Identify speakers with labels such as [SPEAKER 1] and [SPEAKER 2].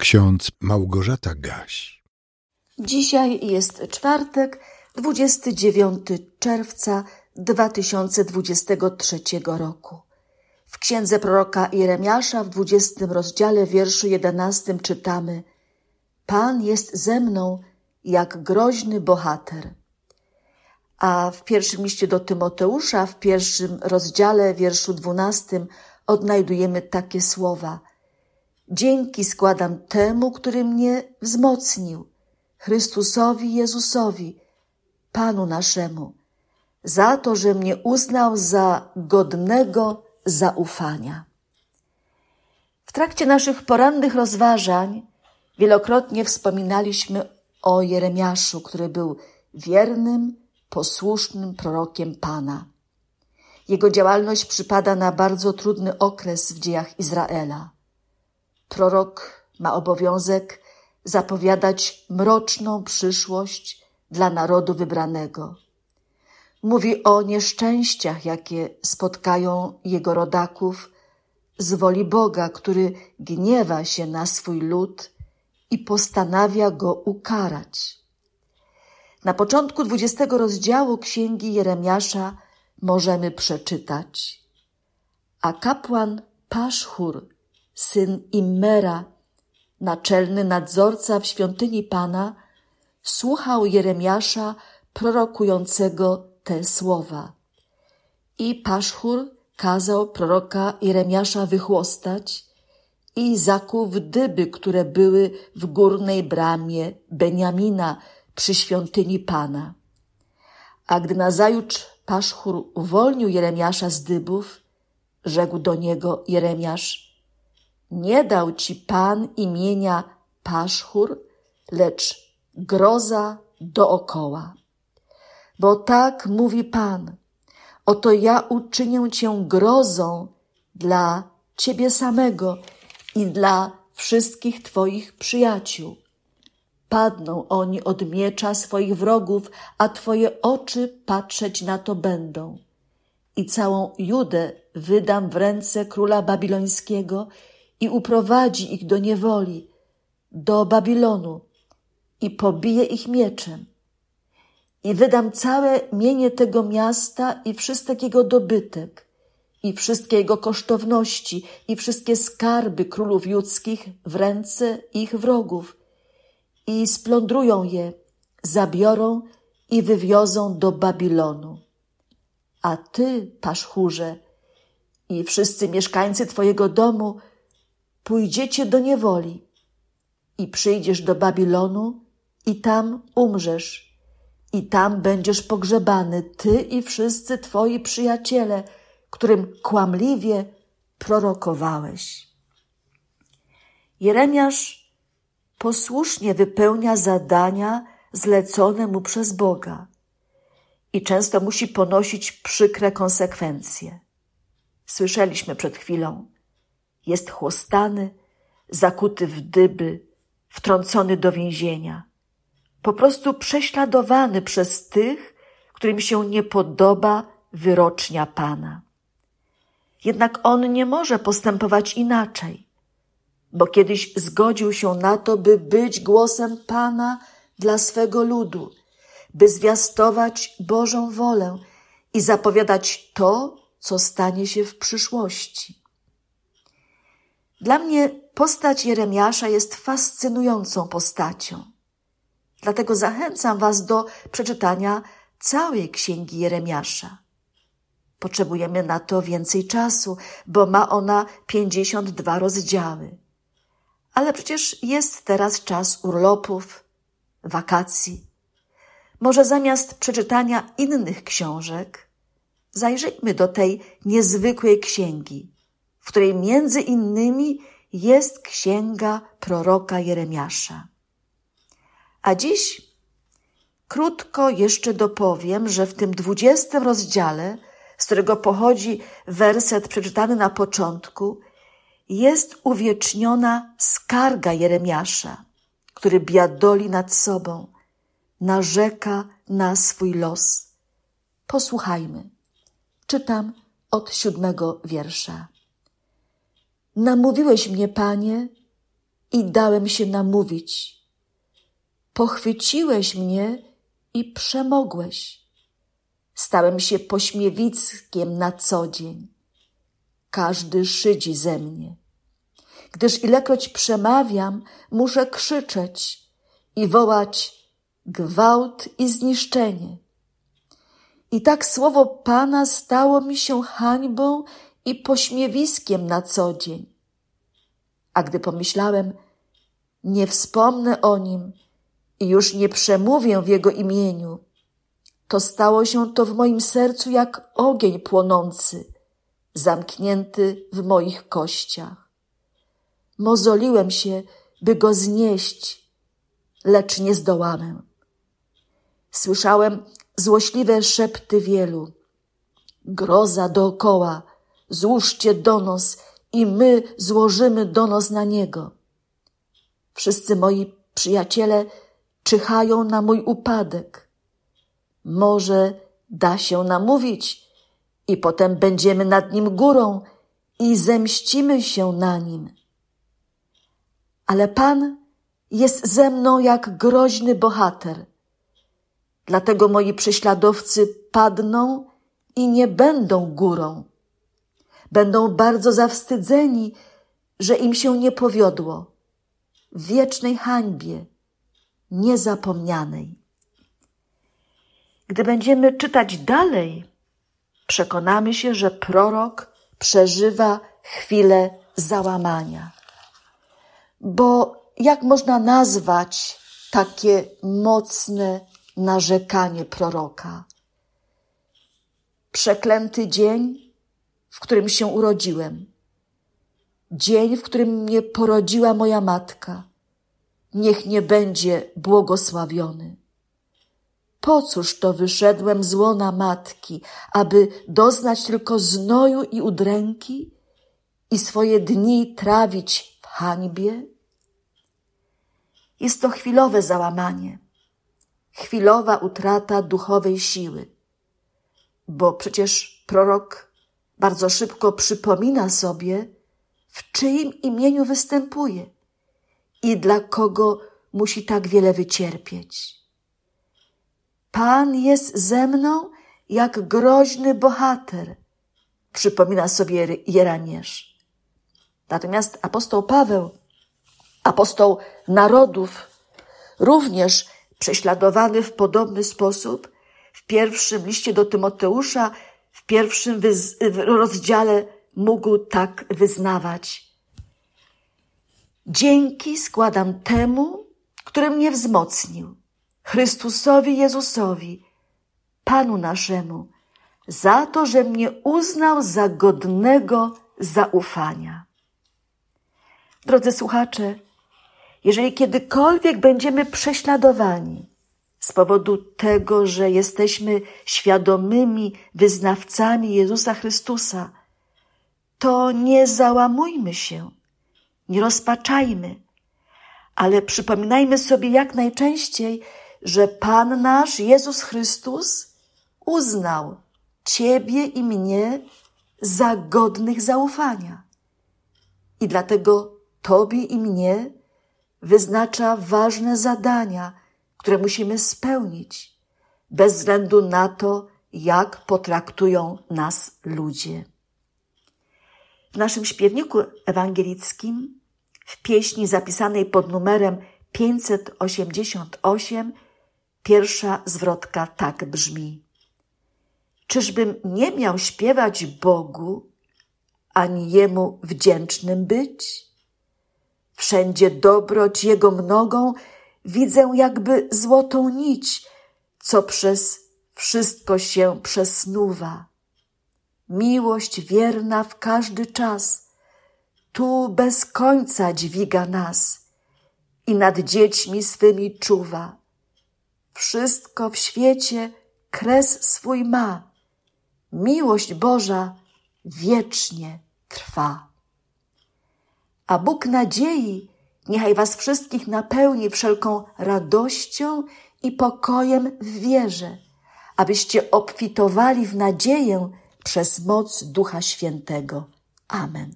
[SPEAKER 1] ksiądz Małgorzata Gaś.
[SPEAKER 2] Dzisiaj jest czwartek, 29 czerwca 2023 roku. W księdze proroka Jeremiasza w 20 rozdziale wierszu 11 czytamy: Pan jest ze mną jak groźny bohater. A w pierwszym liście do Tymoteusza, w pierwszym rozdziale wierszu 12 odnajdujemy takie słowa: Dzięki składam temu, który mnie wzmocnił, Chrystusowi Jezusowi, Panu naszemu, za to, że mnie uznał za godnego zaufania. W trakcie naszych porannych rozważań wielokrotnie wspominaliśmy o Jeremiaszu, który był wiernym, posłusznym prorokiem Pana. Jego działalność przypada na bardzo trudny okres w dziejach Izraela. Prorok ma obowiązek zapowiadać mroczną przyszłość dla narodu wybranego. Mówi o nieszczęściach, jakie spotkają jego rodaków z woli Boga, który gniewa się na swój lud i postanawia go ukarać. Na początku dwudziestego rozdziału księgi Jeremiasza możemy przeczytać. A kapłan Paszchur syn Immera, naczelny nadzorca w świątyni Pana, słuchał Jeremiasza prorokującego te słowa. I Paszchur kazał proroka Jeremiasza wychłostać i zakuł dyby, które były w górnej bramie Beniamina przy świątyni Pana. A gdy nazajutrz Paszchur uwolnił Jeremiasza z dybów, rzekł do niego Jeremiasz – nie dał ci Pan imienia Paszchur, lecz groza dookoła. Bo tak mówi Pan, oto ja uczynię cię grozą dla ciebie samego i dla wszystkich twoich przyjaciół. Padną oni od miecza swoich wrogów, a twoje oczy patrzeć na to będą. I całą Judę wydam w ręce króla babilońskiego i uprowadzi ich do niewoli, do Babilonu i pobije ich mieczem. I wydam całe mienie tego miasta i wszystek jego dobytek, i wszystkie jego kosztowności, i wszystkie skarby królów judzkich w ręce ich wrogów. I splądrują je, zabiorą i wywiozą do Babilonu. A ty, paszchurze, i wszyscy mieszkańcy twojego domu pójdziecie do niewoli i przyjdziesz do Babilonu i tam umrzesz i tam będziesz pogrzebany, ty i wszyscy twoi przyjaciele, którym kłamliwie prorokowałeś. Jeremiasz posłusznie wypełnia zadania zlecone mu przez Boga i często musi ponosić przykre konsekwencje. Słyszeliśmy przed chwilą, jest chłostany, zakuty w dyby, wtrącony do więzienia. Po prostu prześladowany przez tych, którym się nie podoba wyrocznia Pana. Jednak on nie może postępować inaczej, bo kiedyś zgodził się na to, by być głosem Pana dla swego ludu, by zwiastować Bożą wolę i zapowiadać to, co stanie się w przyszłości. Dla mnie postać Jeremiasza jest fascynującą postacią. Dlatego zachęcam Was do przeczytania całej księgi Jeremiasza. Potrzebujemy na to więcej czasu, bo ma ona 52 rozdziały. Ale przecież jest teraz czas urlopów, wakacji. Może zamiast przeczytania innych książek, zajrzyjmy do tej niezwykłej księgi, w której między innymi jest księga proroka Jeremiasza. A dziś krótko jeszcze dopowiem, że w tym dwudziestym rozdziale, z którego pochodzi werset przeczytany na początku, jest uwieczniona skarga Jeremiasza, który biadoli nad sobą, narzeka na swój los. Posłuchajmy. Czytam od siódmego wiersza. Namówiłeś mnie, Panie, i dałem się namówić. Pochwyciłeś mnie i przemogłeś. Stałem się pośmiewickiem na co dzień. Każdy szydzi ze mnie. Gdyż ilekroć przemawiam, muszę krzyczeć i wołać gwałt i zniszczenie. I tak słowo Pana stało mi się hańbą i pośmiewiskiem na co dzień. A gdy pomyślałem, nie wspomnę o nim i już nie przemówię w jego imieniu, to stało się to w moim sercu jak ogień płonący, zamknięty w moich kościach. Mozoliłem się, by go znieść, lecz nie zdołałem. Słyszałem złośliwe szepty wielu. Groza dookoła, złóżcie donos i my złożymy donos na niego. Wszyscy moi przyjaciele czyhają na mój upadek. Może da się namówić i potem będziemy nad nim górą i zemścimy się na nim. Ale Pan jest ze mną jak groźny bohater. Dlatego moi prześladowcy padną i nie będą górą. Będą bardzo zawstydzeni, że im się nie powiodło. W wiecznej hańbie, niezapomnianej. Gdy będziemy czytać dalej, przekonamy się, że prorok przeżywa chwilę załamania. Bo jak można nazwać takie mocne narzekanie proroka? Przeklęty dzień, w którym się urodziłem. Dzień, w którym mnie porodziła moja matka. Niech nie będzie błogosławiony. Po cóż to wyszedłem z łona matki, aby doznać tylko znoju i udręki i swoje dni trawić w hańbie? Jest to chwilowe załamanie, chwilowa utrata duchowej siły, bo przecież prorok bardzo szybko przypomina sobie, w czyim imieniu występuje i dla kogo musi tak wiele wycierpieć. Pan jest ze mną jak groźny bohater, przypomina sobie Jeremiasz. Natomiast apostoł Paweł, apostoł narodów, również prześladowany w podobny sposób, w pierwszym liście do Tymoteusza, w pierwszym rozdziale mógł tak wyznawać. Dzięki składam temu, który mnie wzmocnił Chrystusowi Jezusowi, Panu naszemu, za to, że mnie uznał za godnego zaufania. Drodzy słuchacze, jeżeli kiedykolwiek będziemy prześladowani z powodu tego, że jesteśmy świadomymi wyznawcami Jezusa Chrystusa, to nie załamujmy się, nie rozpaczajmy, ale przypominajmy sobie jak najczęściej, że Pan nasz Jezus Chrystus uznał Ciebie i mnie za godnych zaufania. I dlatego Tobie i mnie wyznacza ważne zadania, które musimy spełnić, bez względu na to, jak potraktują nas ludzie. W naszym śpiewniku ewangelickim, w pieśni zapisanej pod numerem 588, Pierwsza zwrotka tak brzmi. Czyżbym nie miał śpiewać Bogu, ani Jemu wdzięcznym być? Wszędzie dobroć Jego mnogą widzę jakby złotą nić, co przez wszystko się przesnuwa. Miłość wierna w każdy czas, tu bez końca dźwiga nas i nad dziećmi swymi czuwa wszystko w świecie kres swój ma. Miłość Boża wiecznie trwa. A Bóg nadziei niechaj was wszystkich napełni wszelką radością i pokojem w wierze, abyście obfitowali w nadzieję przez moc Ducha Świętego. Amen.